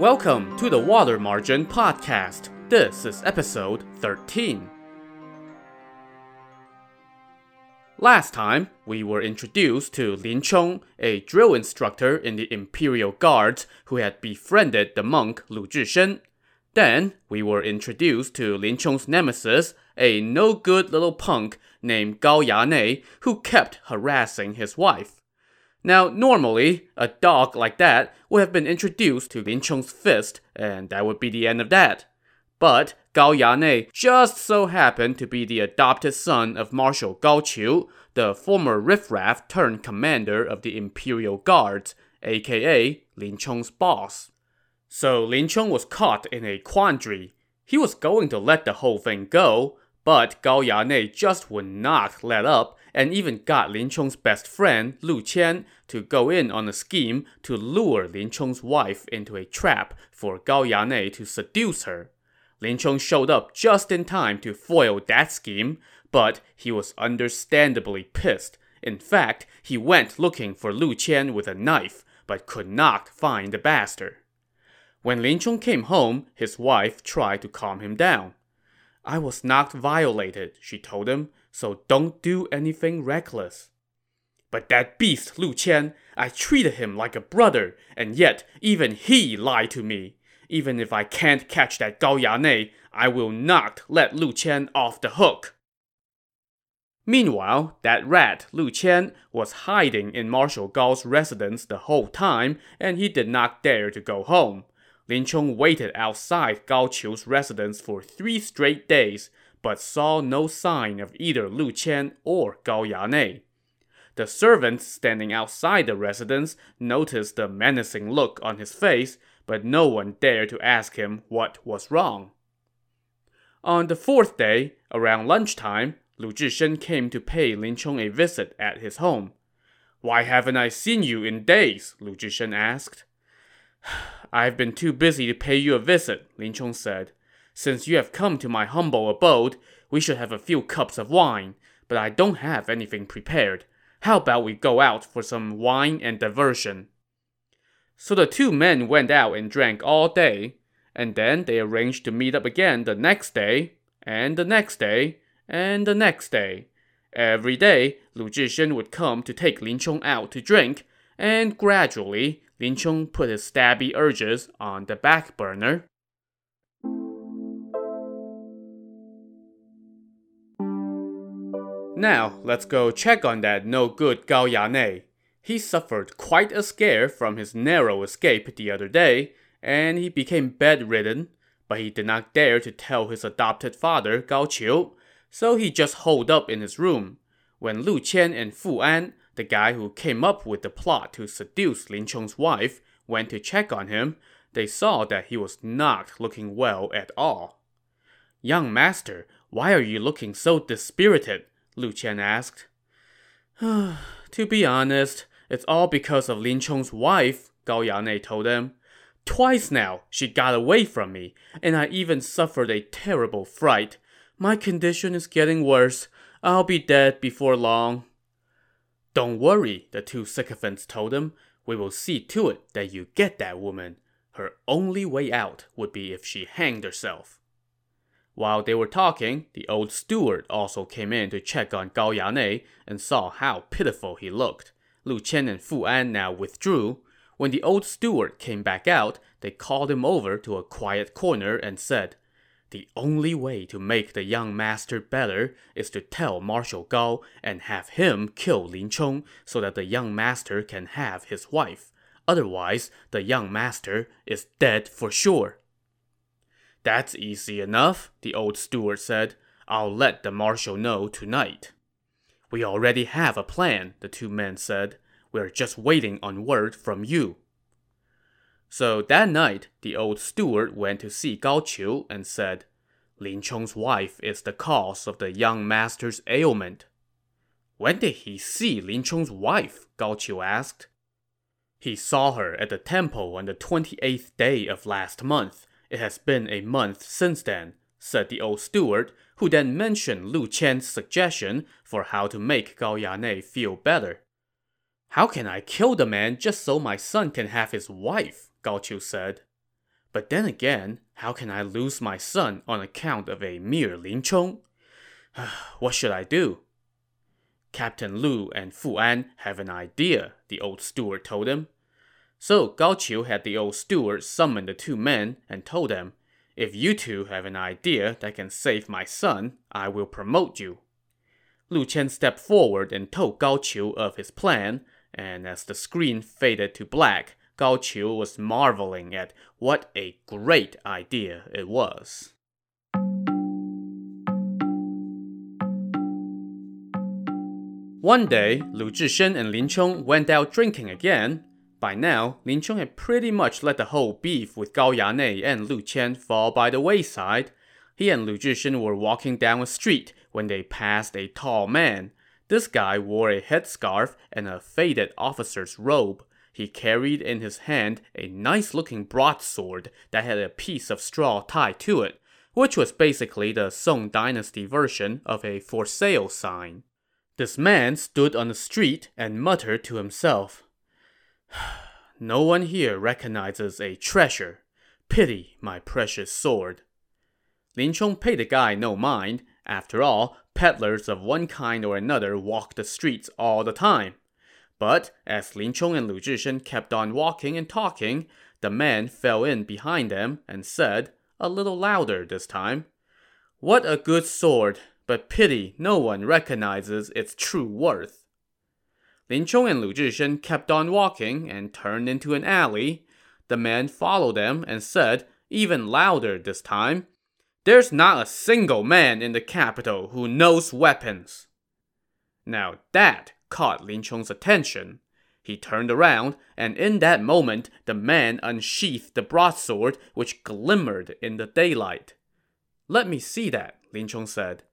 Welcome to the Water Margin Podcast. This is episode 13. Last time, we were introduced to Lin Chong, a drill instructor in the Imperial Guards who had befriended the monk Lu Zhishen. Then, we were introduced to Lin Chong's nemesis, a no good little punk named Gao Yanei who kept harassing his wife. Now, normally, a dog like that would have been introduced to Lin Chong's fist, and that would be the end of that. But Gao Yanei just so happened to be the adopted son of Marshal Gao Qiu, the former riffraff turned commander of the Imperial Guards, aka Lin Chong's boss. So Lin Chong was caught in a quandary. He was going to let the whole thing go, but Gao Yanei just would not let up and even got Lin Chong's best friend, Lu Qian, to go in on a scheme to lure Lin Chong's wife into a trap for Gao Yanei to seduce her. Lin Chong showed up just in time to foil that scheme, but he was understandably pissed. In fact, he went looking for Lu Qian with a knife, but could not find the bastard. When Lin Chong came home, his wife tried to calm him down. I was not violated, she told him, so don't do anything reckless. But that beast Lu Qian, I treated him like a brother, and yet even he lied to me. Even if I can't catch that Gao Yanei, I will not let Lu Qian off the hook. Meanwhile, that rat, Lu Qian, was hiding in Marshal Gao's residence the whole time, and he did not dare to go home. Lin Chong waited outside Gao Qiu's residence for three straight days, but saw no sign of either Lu Qian or Gao Yanei. The servants standing outside the residence noticed the menacing look on his face, but no one dared to ask him what was wrong. On the fourth day, around lunchtime, Lu Zhishen came to pay Lin Chong a visit at his home. Why haven't I seen you in days? Lu Zhishen asked. I've been too busy to pay you a visit, Lin Chong said. Since you have come to my humble abode, we should have a few cups of wine, but I don't have anything prepared. How about we go out for some wine and diversion? So the two men went out and drank all day, and then they arranged to meet up again the next day, and the next day, and the next day. Every day, Lu Zhishen would come to take Lin Chong out to drink, and gradually, Lin Chong put his stabby urges on the back burner. Now, let's go check on that no good Gao Yanei. He suffered quite a scare from his narrow escape the other day, and he became bedridden, but he did not dare to tell his adopted father, Gao Qiu, so he just holed up in his room. When Lu Qian and Fu An, the guy who came up with the plot to seduce Lin Chong's wife, went to check on him, they saw that he was not looking well at all. Young master, why are you looking so dispirited? Lu Qian asked. to be honest, it's all because of Lin Chong's wife, Gao Yanei told him. Twice now, she got away from me, and I even suffered a terrible fright. My condition is getting worse. I'll be dead before long. Don't worry, the two sycophants told him. We will see to it that you get that woman. Her only way out would be if she hanged herself. While they were talking, the old steward also came in to check on Gao Yanei and saw how pitiful he looked. Lu Qian and Fu An now withdrew. When the old steward came back out, they called him over to a quiet corner and said, The only way to make the young master better is to tell Marshal Gao and have him kill Lin Chong so that the young master can have his wife. Otherwise, the young master is dead for sure. That's easy enough, the old steward said. I'll let the marshal know tonight. We already have a plan, the two men said. We're just waiting on word from you. So that night, the old steward went to see Gao Qiu and said, Lin Chong's wife is the cause of the young master's ailment. When did he see Lin Chong's wife? Gao Qiu asked. He saw her at the temple on the 28th day of last month, it has been a month since then, said the old steward, who then mentioned Lu Qian's suggestion for how to make Gao Yanei feel better. How can I kill the man just so my son can have his wife? Gao Qiu said. But then again, how can I lose my son on account of a mere Lin Chong? what should I do? Captain Lu and Fu An have an idea, the old steward told him. So Gao Qiu had the old steward summon the two men and told them, If you two have an idea that can save my son, I will promote you. Lu Qian stepped forward and told Gao Qiu of his plan, and as the screen faded to black, Gao Qiu was marveling at what a great idea it was. One day, Lu Zhishen and Lin Chong went out drinking again. By now, Lin Chong had pretty much let the whole beef with Gao Yanei and Lu Qian fall by the wayside. He and Lu Zhishen were walking down a street when they passed a tall man. This guy wore a headscarf and a faded officer's robe. He carried in his hand a nice looking broadsword that had a piece of straw tied to it, which was basically the Song Dynasty version of a for sale sign. This man stood on the street and muttered to himself, No one here recognizes a treasure. Pity my precious sword. Lin Chong paid the guy no mind. After all, peddlers of one kind or another walk the streets all the time. But as Lin Chong and Lu Zhishen kept on walking and talking, the man fell in behind them and said, a little louder this time, What a good sword! but pity no one recognizes its true worth. Lin Chong and Lu Zhishen kept on walking and turned into an alley. The man followed them and said, even louder this time, There's not a single man in the capital who knows weapons. Now that caught Lin Chong's attention. He turned around, and in that moment, the man unsheathed the broadsword, which glimmered in the daylight. Let me see that, Lin Chong said.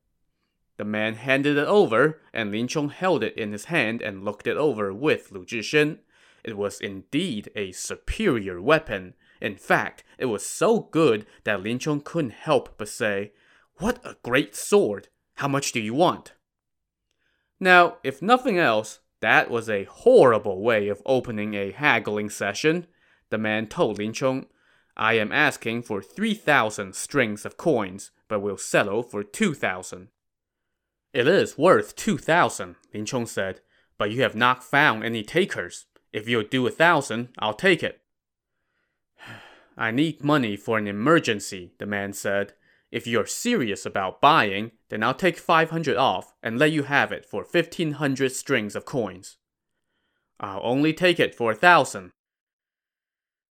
The man handed it over, and Lin Chong held it in his hand and looked it over with Lu Zhishen. It was indeed a superior weapon. In fact, it was so good that Lin Chong couldn't help but say, What a great sword! How much do you want? Now, if nothing else, that was a horrible way of opening a haggling session. The man told Lin Chong, I am asking for 3,000 strings of coins, but will settle for 2,000. It is worth 2,000, Lin Chong said, but you have not found any takers. If you'll do a thousand, I'll take it. I need money for an emergency, the man said. If you're serious about buying, then I'll take 500 off and let you have it for 1,500 strings of coins. I'll only take it for a thousand.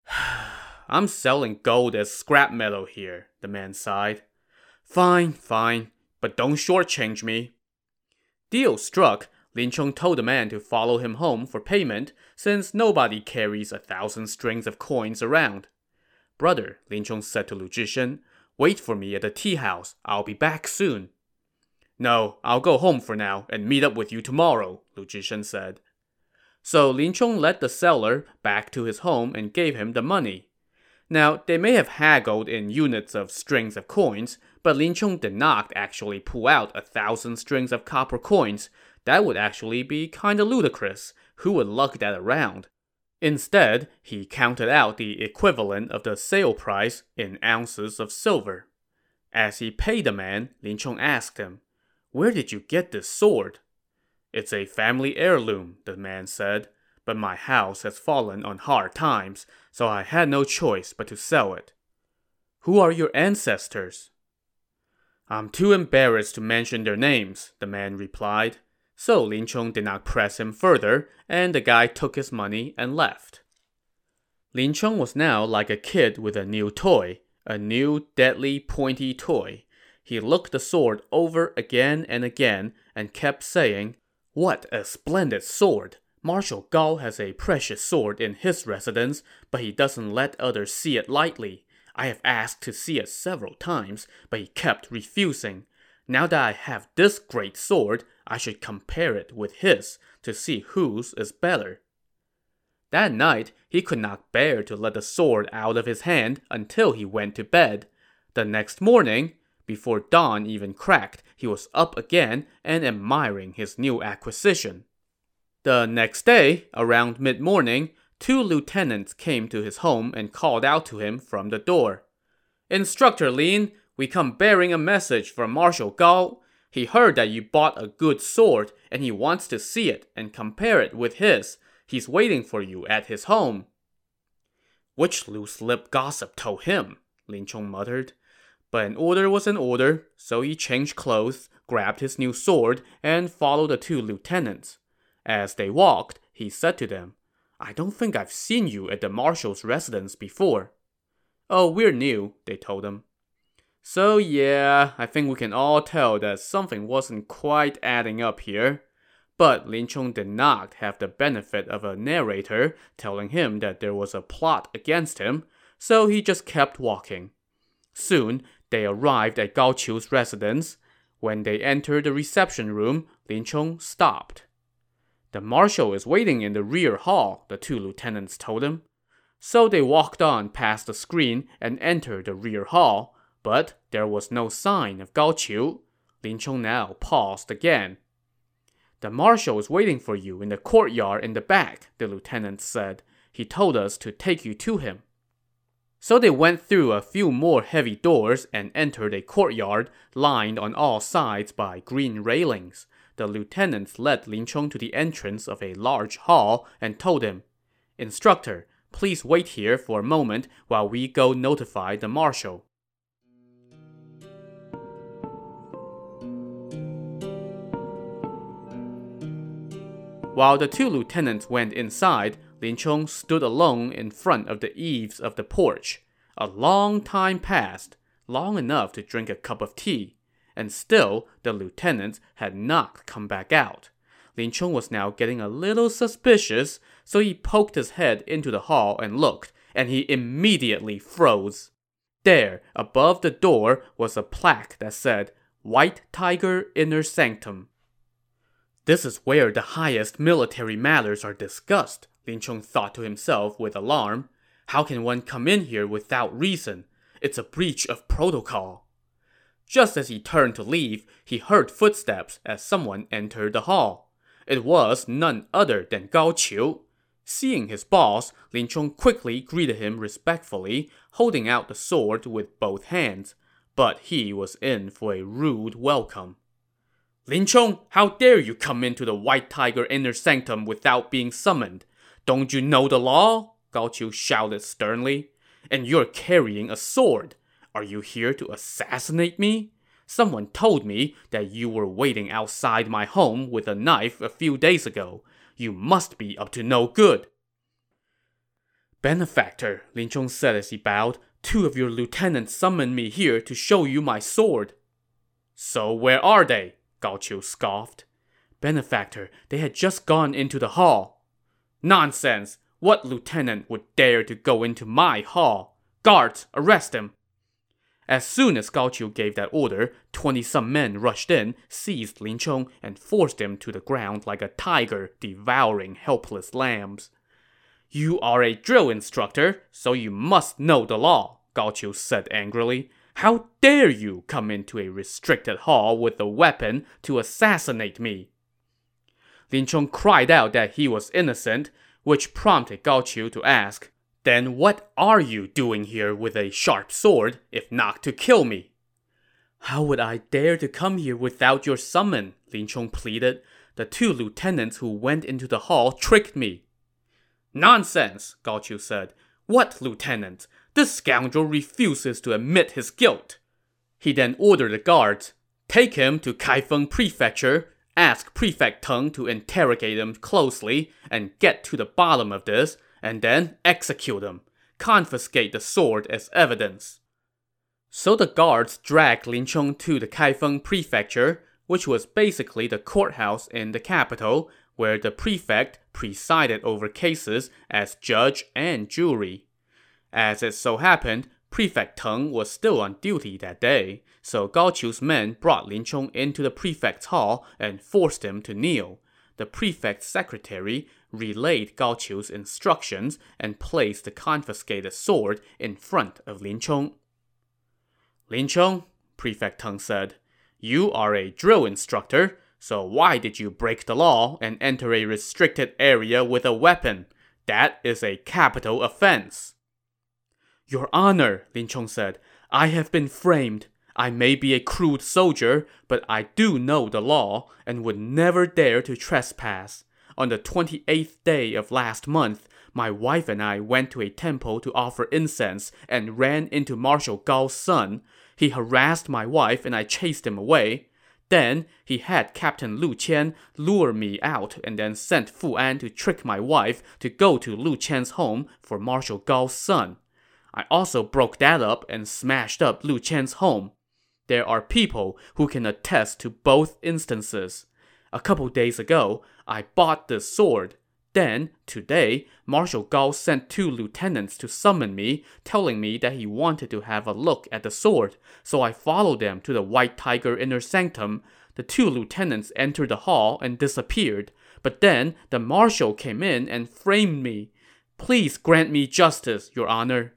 I'm selling gold as scrap metal here, the man sighed. Fine, fine but don't shortchange me. Deal struck, Lin Chong told the man to follow him home for payment, since nobody carries a thousand strings of coins around. Brother, Lin Chong said to Lu Zhishen, wait for me at the tea house. I'll be back soon. No, I'll go home for now and meet up with you tomorrow, Lu Zhishen said. So Lin Chong led the seller back to his home and gave him the money. Now, they may have haggled in units of strings of coins, but Lin Chong did not actually pull out a thousand strings of copper coins. That would actually be kinda ludicrous. Who would lug that around? Instead, he counted out the equivalent of the sale price in ounces of silver. As he paid the man, Lin Chong asked him, Where did you get this sword? It's a family heirloom, the man said, but my house has fallen on hard times, so I had no choice but to sell it. Who are your ancestors? I'm too embarrassed to mention their names, the man replied. So Lin Chong did not press him further, and the guy took his money and left. Lin Chong was now like a kid with a new toy, a new deadly pointy toy. He looked the sword over again and again and kept saying, What a splendid sword! Marshal Gao has a precious sword in his residence, but he doesn't let others see it lightly. I have asked to see it several times, but he kept refusing. Now that I have this great sword, I should compare it with his to see whose is better. That night, he could not bear to let the sword out of his hand until he went to bed. The next morning, before dawn even cracked, he was up again and admiring his new acquisition. The next day, around mid morning, two lieutenants came to his home and called out to him from the door. Instructor Lin, we come bearing a message from Marshal Gao. He heard that you bought a good sword and he wants to see it and compare it with his. He's waiting for you at his home. Which loose lipped gossip told him? Lin Chong muttered. But an order was an order, so he changed clothes, grabbed his new sword, and followed the two lieutenants. As they walked, he said to them, I don't think I've seen you at the marshal's residence before. Oh, we're new, they told him. So, yeah, I think we can all tell that something wasn't quite adding up here. But Lin Chong did not have the benefit of a narrator telling him that there was a plot against him, so he just kept walking. Soon, they arrived at Gao Qiu's residence. When they entered the reception room, Lin Chong stopped. The marshal is waiting in the rear hall, the two lieutenants told him. So they walked on past the screen and entered the rear hall, but there was no sign of Gao Qiu. Lin Chong now paused again. The marshal is waiting for you in the courtyard in the back, the lieutenant said. He told us to take you to him. So they went through a few more heavy doors and entered a courtyard lined on all sides by green railings. The lieutenants led Lin Chong to the entrance of a large hall and told him, Instructor, please wait here for a moment while we go notify the marshal. While the two lieutenants went inside, Lin Chong stood alone in front of the eaves of the porch. A long time passed, long enough to drink a cup of tea, and still the lieutenants had not come back out. Lin Chong was now getting a little suspicious, so he poked his head into the hall and looked, and he immediately froze. There, above the door, was a plaque that said, White Tiger Inner Sanctum. This is where the highest military matters are discussed, Lin Chong thought to himself with alarm. How can one come in here without reason? It's a breach of protocol. Just as he turned to leave, he heard footsteps as someone entered the hall. It was none other than Gao Qiu. Seeing his boss, Lin Chong quickly greeted him respectfully, holding out the sword with both hands. But he was in for a rude welcome. Lin Chong, how dare you come into the White Tiger inner sanctum without being summoned? Don't you know the law? Gao Qiu shouted sternly. And you're carrying a sword. Are you here to assassinate me? Someone told me that you were waiting outside my home with a knife a few days ago. You must be up to no good. Benefactor, Lin Chong said as he bowed, two of your lieutenants summoned me here to show you my sword. So where are they? Gao Qiu scoffed. Benefactor, they had just gone into the hall. Nonsense! What lieutenant would dare to go into my hall? Guards, arrest him! As soon as Gao Qiu gave that order, twenty some men rushed in, seized Lin Chong, and forced him to the ground like a tiger devouring helpless lambs. You are a drill instructor, so you must know the law, Gao Qiu said angrily. How dare you come into a restricted hall with a weapon to assassinate me? Lin Chong cried out that he was innocent, which prompted Gao Qiu to ask, Then what are you doing here with a sharp sword, if not to kill me? How would I dare to come here without your summon? Lin Chong pleaded. The two lieutenants who went into the hall tricked me. Nonsense, Gao Qiu said. What lieutenant? This scoundrel refuses to admit his guilt. He then ordered the guards, take him to Kaifeng Prefecture, ask Prefect Teng to interrogate him closely and get to the bottom of this, and then execute him. Confiscate the sword as evidence. So the guards dragged Lin Chong to the Kaifeng Prefecture, which was basically the courthouse in the capital, where the prefect presided over cases as judge and jury. As it so happened, Prefect Teng was still on duty that day, so Gao Qiu's men brought Lin Chong into the prefect's hall and forced him to kneel. The prefect's secretary relayed Gao Qiu's instructions and placed the confiscated sword in front of Lin Chong. Lin Chong, Prefect Teng said, you are a drill instructor, so why did you break the law and enter a restricted area with a weapon? That is a capital offense. Your Honor, Lin Chong said, I have been framed. I may be a crude soldier, but I do know the law and would never dare to trespass. On the 28th day of last month, my wife and I went to a temple to offer incense and ran into Marshal Gao's son. He harassed my wife and I chased him away. Then he had Captain Lu Qian lure me out and then sent Fu An to trick my wife to go to Lu Qian's home for Marshal Gao's son. I also broke that up and smashed up Lu Qian's home. There are people who can attest to both instances. A couple days ago, I bought this sword. Then, today, Marshal Gao sent two lieutenants to summon me, telling me that he wanted to have a look at the sword, so I followed them to the White Tiger inner sanctum. The two lieutenants entered the hall and disappeared, but then the marshal came in and framed me. Please grant me justice, Your Honor.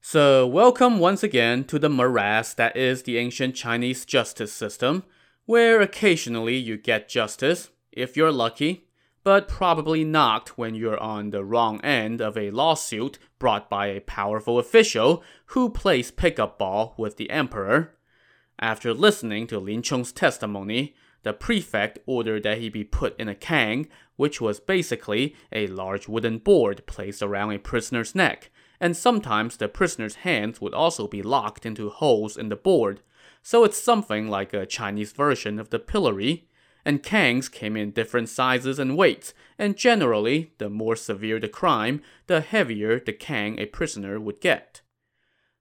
So, welcome once again to the morass that is the ancient Chinese justice system, where occasionally you get justice, if you're lucky, but probably not when you're on the wrong end of a lawsuit brought by a powerful official who plays pickup ball with the emperor. After listening to Lin Chong's testimony, the prefect ordered that he be put in a kang, which was basically a large wooden board placed around a prisoner's neck, and sometimes the prisoner's hands would also be locked into holes in the board, so it's something like a Chinese version of the pillory and kangs came in different sizes and weights, and generally, the more severe the crime, the heavier the kang a prisoner would get.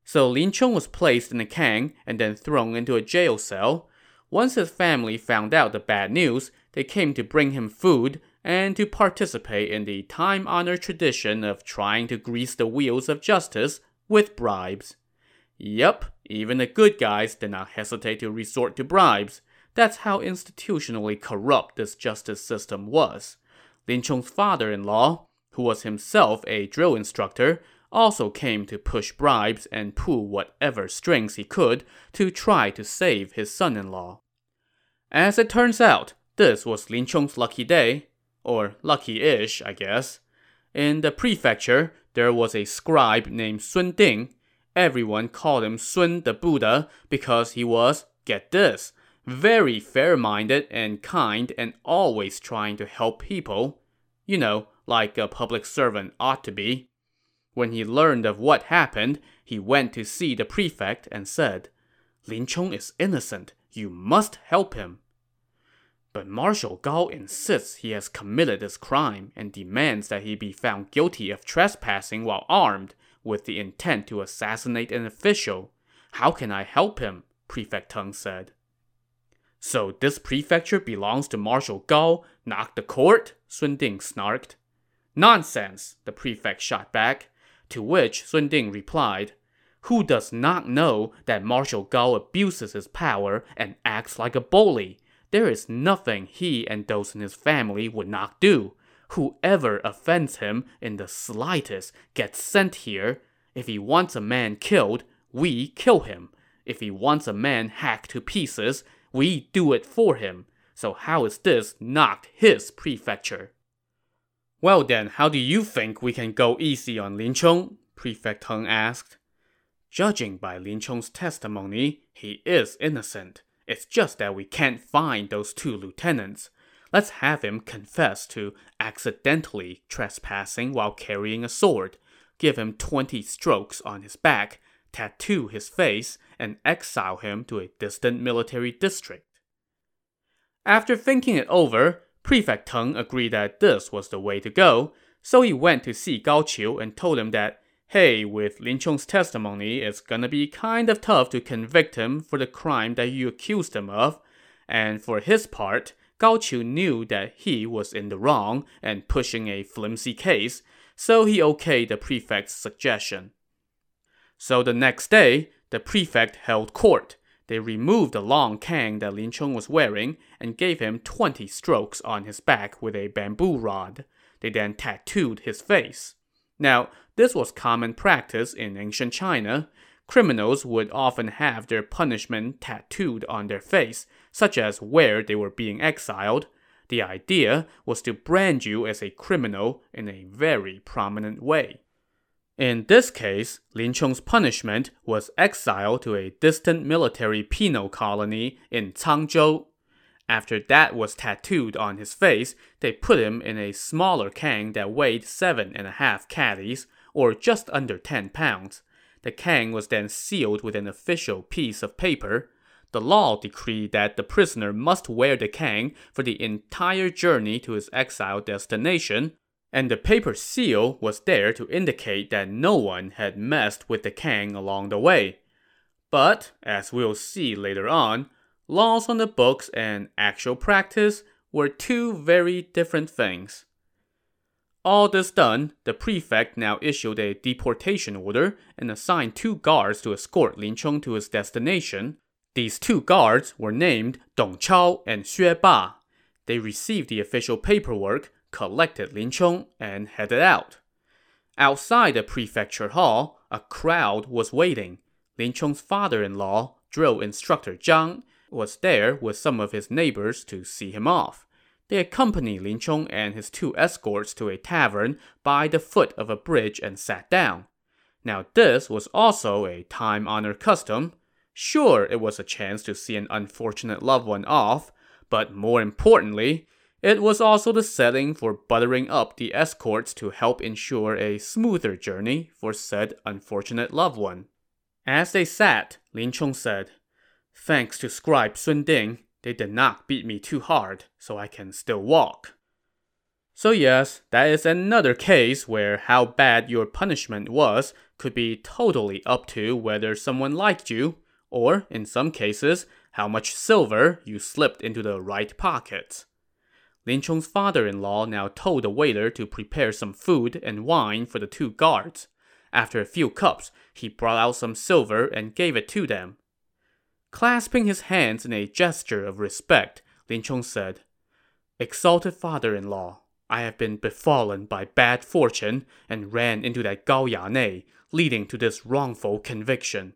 So Lin Chong was placed in a kang and then thrown into a jail cell. Once his family found out the bad news, they came to bring him food and to participate in the time honored tradition of trying to grease the wheels of justice with bribes. Yup, even the good guys did not hesitate to resort to bribes. That's how institutionally corrupt this justice system was. Lin Chong's father in law, who was himself a drill instructor, also came to push bribes and pull whatever strings he could to try to save his son in law. As it turns out, this was Lin Chong's lucky day, or lucky ish, I guess. In the prefecture, there was a scribe named Sun Ding. Everyone called him Sun the Buddha because he was, get this, very fair minded and kind and always trying to help people. You know, like a public servant ought to be. When he learned of what happened, he went to see the prefect and said, Lin Chong is innocent. You must help him. But Marshal Gao insists he has committed this crime and demands that he be found guilty of trespassing while armed with the intent to assassinate an official. How can I help him? Prefect Teng said. So this prefecture belongs to Marshal Gao, not the court? Sun Ding snarked. Nonsense, the prefect shot back. To which Sun Ding replied, Who does not know that Marshal Gao abuses his power and acts like a bully? There is nothing he and those in his family would not do. Whoever offends him in the slightest gets sent here. If he wants a man killed, we kill him. If he wants a man hacked to pieces, we do it for him. So how is this not his prefecture? Well then, how do you think we can go easy on Lin Chong? Prefect Teng asked. Judging by Lin Chong's testimony, he is innocent. It's just that we can't find those two lieutenants. Let's have him confess to accidentally trespassing while carrying a sword, give him 20 strokes on his back, tattoo his face, and exile him to a distant military district. After thinking it over, Prefect Teng agreed that this was the way to go, so he went to see Gao Qiu and told him that, hey, with Lin Chong's testimony, it's gonna be kind of tough to convict him for the crime that you accused him of, and for his part, Gao Qiu knew that he was in the wrong and pushing a flimsy case, so he okayed the prefect's suggestion. So the next day, the prefect held court. They removed the long kang that Lin Chong was wearing and gave him 20 strokes on his back with a bamboo rod. They then tattooed his face. Now, this was common practice in ancient China. Criminals would often have their punishment tattooed on their face, such as where they were being exiled. The idea was to brand you as a criminal in a very prominent way. In this case, Lin Chong's punishment was exile to a distant military penal colony in Cangzhou. After that was tattooed on his face, they put him in a smaller kang that weighed seven and a half catties, or just under 10 pounds. The kang was then sealed with an official piece of paper. The law decreed that the prisoner must wear the kang for the entire journey to his exile destination, and the paper seal was there to indicate that no one had messed with the kang along the way. But, as we'll see later on, laws on the books and actual practice were two very different things. All this done, the prefect now issued a deportation order and assigned two guards to escort Lin Chong to his destination. These two guards were named Dong Chao and Xue Ba. They received the official paperwork, collected Lin Chong, and headed out. Outside the prefecture hall, a crowd was waiting. Lin Chong's father-in-law, drill instructor Zhang, was there with some of his neighbors to see him off. They accompanied Lin Chong and his two escorts to a tavern by the foot of a bridge and sat down. Now, this was also a time honored custom. Sure, it was a chance to see an unfortunate loved one off, but more importantly, it was also the setting for buttering up the escorts to help ensure a smoother journey for said unfortunate loved one. As they sat, Lin Chong said, Thanks to scribe Sun Ding, they did not beat me too hard, so I can still walk. So, yes, that is another case where how bad your punishment was could be totally up to whether someone liked you, or, in some cases, how much silver you slipped into the right pockets. Lin Chong's father in law now told the waiter to prepare some food and wine for the two guards. After a few cups, he brought out some silver and gave it to them. Clasping his hands in a gesture of respect, Lin Chong said, Exalted father-in-law, I have been befallen by bad fortune and ran into that Gao Yanei, leading to this wrongful conviction.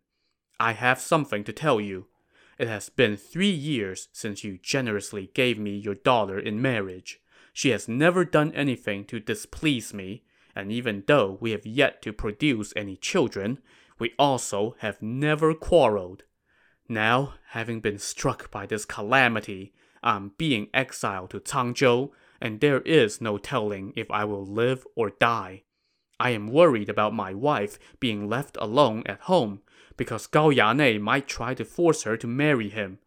I have something to tell you. It has been three years since you generously gave me your daughter in marriage. She has never done anything to displease me, and even though we have yet to produce any children, we also have never quarreled. Now, having been struck by this calamity, I'm being exiled to Cangzhou, and there is no telling if I will live or die. I am worried about my wife being left alone at home, because Gao Yanei might try to force her to marry him.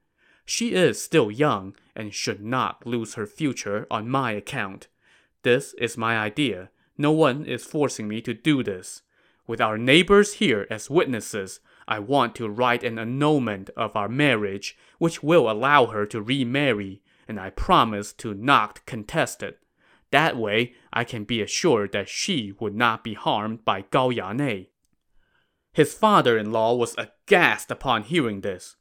She is still young and should not lose her future on my account. This is my idea. No one is forcing me to do this. With our neighbors here as witnesses, I want to write an annulment of our marriage, which will allow her to remarry, and I promise to not contest it. That way, I can be assured that she would not be harmed by Gao Yanei. His father-in-law was aghast upon hearing this.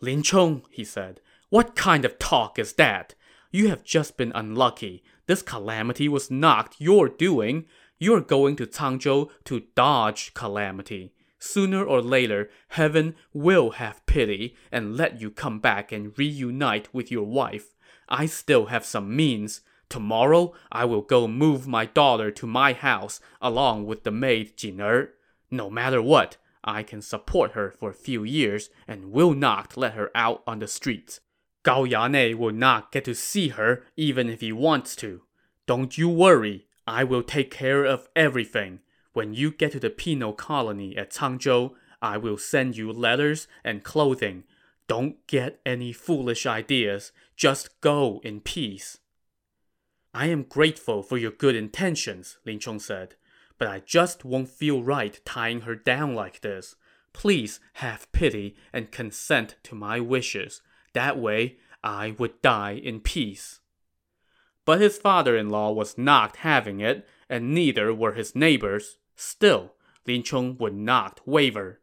Lin Chong, he said, what kind of talk is that? You have just been unlucky. This calamity was not your doing. You're going to Cangzhou to dodge calamity. Sooner or later, heaven will have pity and let you come back and reunite with your wife. I still have some means. Tomorrow, I will go move my daughter to my house along with the maid Jin Er. No matter what, I can support her for a few years and will not let her out on the streets. Gao Yanei will not get to see her even if he wants to. Don't you worry, I will take care of everything. When you get to the penal colony at Cangzhou, I will send you letters and clothing. Don't get any foolish ideas. Just go in peace. I am grateful for your good intentions, Lin Chong said, but I just won't feel right tying her down like this. Please have pity and consent to my wishes. That way, I would die in peace. But his father in law was not having it, and neither were his neighbors. Still, Lin Chong would not waver.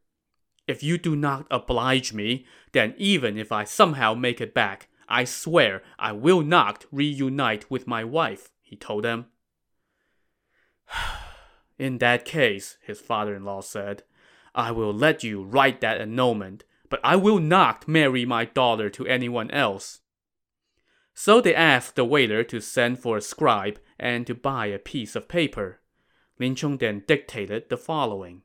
If you do not oblige me, then even if I somehow make it back, I swear I will not reunite with my wife, he told them. In that case, his father in law said, I will let you write that annulment, but I will not marry my daughter to anyone else. So they asked the waiter to send for a scribe and to buy a piece of paper. Lin Chong then dictated the following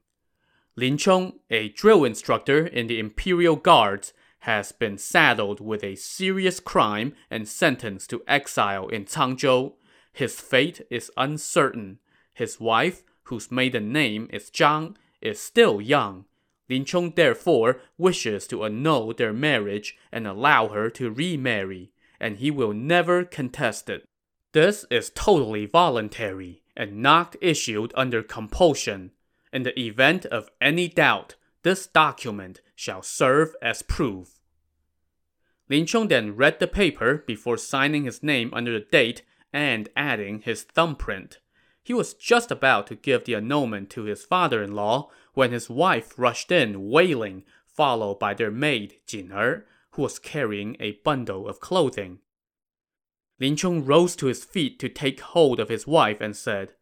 Lin Chong, a drill instructor in the Imperial Guards, has been saddled with a serious crime and sentenced to exile in Cangzhou. His fate is uncertain. His wife, whose maiden name is Zhang, is still young. Lin Chong therefore wishes to annul their marriage and allow her to remarry, and he will never contest it. This is totally voluntary and not issued under compulsion. In the event of any doubt, this document shall serve as proof. Lin Chong then read the paper before signing his name under the date and adding his thumbprint. He was just about to give the annulment to his father in law when his wife rushed in wailing, followed by their maid, Jin Er, who was carrying a bundle of clothing. Lin Chong rose to his feet to take hold of his wife and said,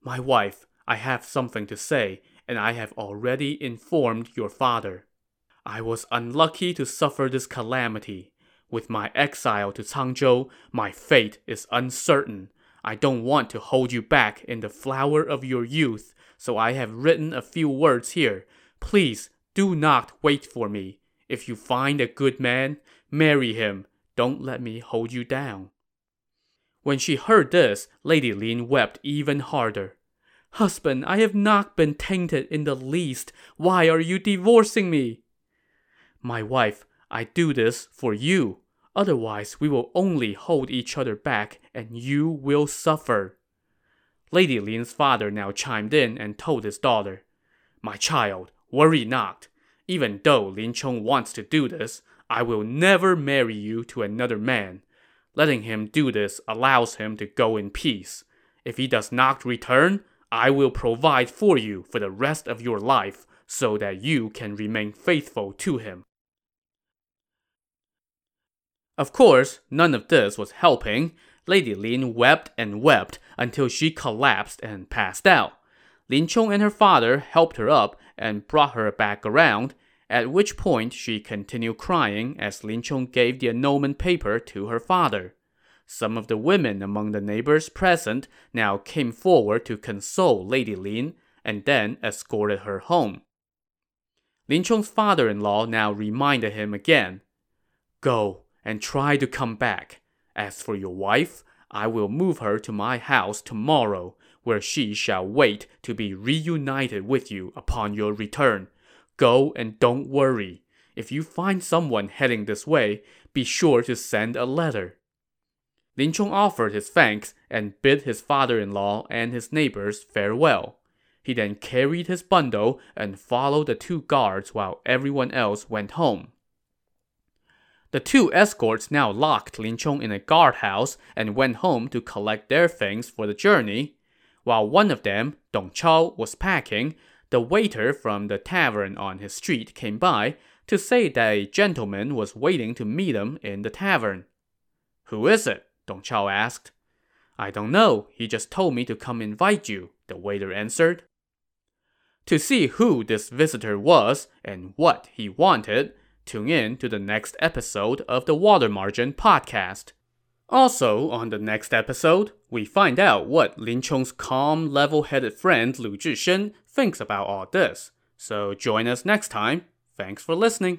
My wife, I have something to say, and I have already informed your father. I was unlucky to suffer this calamity. With my exile to Cangzhou, my fate is uncertain. I don't want to hold you back in the flower of your youth, so I have written a few words here. Please do not wait for me. If you find a good man, marry him. Don't let me hold you down. When she heard this, Lady Lin wept even harder. Husband, I have not been tainted in the least. Why are you divorcing me? My wife, I do this for you. Otherwise, we will only hold each other back and you will suffer. Lady Lin's father now chimed in and told his daughter, My child, worry not. Even though Lin Chong wants to do this, I will never marry you to another man. Letting him do this allows him to go in peace. If he does not return, I will provide for you for the rest of your life so that you can remain faithful to him. Of course, none of this was helping. Lady Lin wept and wept until she collapsed and passed out. Lin Chong and her father helped her up and brought her back around, at which point she continued crying as Lin Chong gave the annulment paper to her father. Some of the women among the neighbors present now came forward to console Lady Lin and then escorted her home. Lin Chong's father in law now reminded him again Go and try to come back. As for your wife, I will move her to my house tomorrow, where she shall wait to be reunited with you upon your return. Go and don't worry. If you find someone heading this way, be sure to send a letter. Lin Chong offered his thanks and bid his father in law and his neighbors farewell. He then carried his bundle and followed the two guards while everyone else went home. The two escorts now locked Lin Chong in a guardhouse and went home to collect their things for the journey. While one of them, Dong Chao, was packing, the waiter from the tavern on his street came by to say that a gentleman was waiting to meet him in the tavern. Who is it? Dong Chao asked. I don't know. He just told me to come invite you, the waiter answered. To see who this visitor was and what he wanted, tune in to the next episode of the Water Margin podcast. Also, on the next episode, we find out what Lin Chong's calm, level headed friend Lu Zhishen thinks about all this. So join us next time. Thanks for listening.